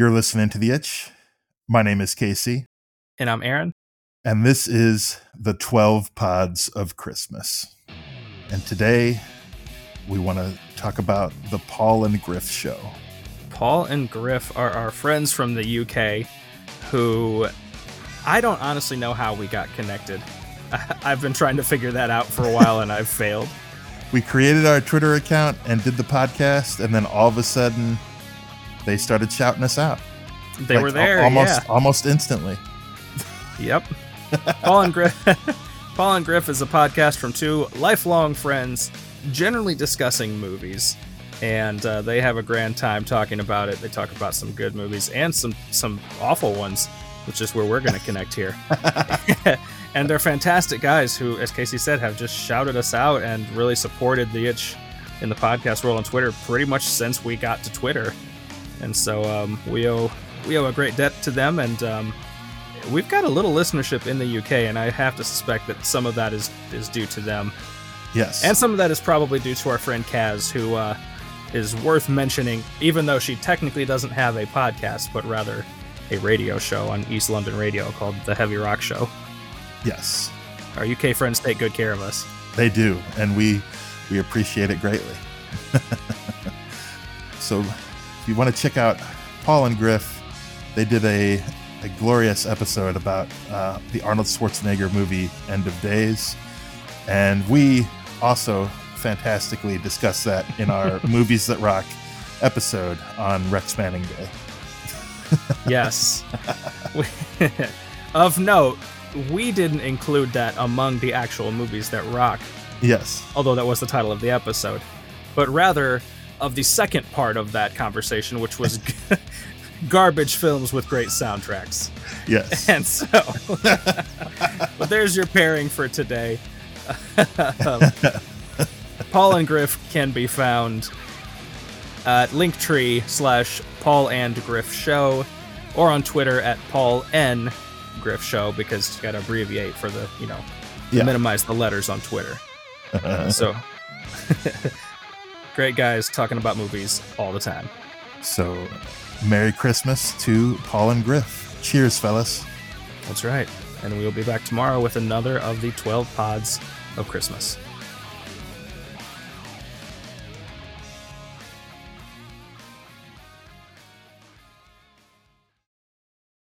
You're listening to The Itch. My name is Casey, And I'm Aaron. and this is the 12 Pods of Christmas. And today we want to talk about the Paul and Griff show. Paul and Griff are our friends from the UK who I don't honestly know how we got connected. I've been trying to figure that out for a while and I've failed. We created our Twitter account and did the podcast, and then all of a sudden they started shouting us out. They Like, were there, al- almost yeah. almost instantly. Yep. Paul and Griff Paul and Griff is a podcast from two lifelong friends generally discussing movies. And uh, they have a grand time talking about it. They talk about some good movies and some some awful ones, which is where we're going to connect here. and they're fantastic guys who, as Casey said, have just shouted us out and really supported the itch in the podcast world on Twitter pretty much since we got to Twitter. And so um, we owe we owe a great debt to them, and um, we've got a little listenership in the UK, and I have to suspect that some of that is is due to them, Yes. and some of that is probably due to our friend Kaz, who uh, is worth mentioning, even though she technically doesn't have a podcast, but rather a radio show on East London Radio called The Heavy Rock Show. yes. Our UK friends take good care of us. They do, and we we appreciate it greatly. so, if you want to check out Paul and Griff, they did a, a glorious episode about uh, the Arnold Schwarzenegger movie End of Days, and we also fantastically discussed that in our Movies That Rock episode on Rex Manning Day. Yes. Of note, we didn't include that among the actual movies that rock, Yes, although that was the title of the episode, but rather of the second part of that conversation, which was garbage films with great soundtracks. yes, And so, but there's your pairing for today. Paul and Griff can be found at Linktree slash Paul and Griff Show, or on Twitter at Paul N Griff Show because you got to abbreviate for the you know Yeah. minimize the letters on Twitter. So great guys talking about movies all the time. so Merry Christmas to Paul and Griff. Cheers, fellas. That's right. And we'll be back tomorrow with another of the 12 pods of Christmas.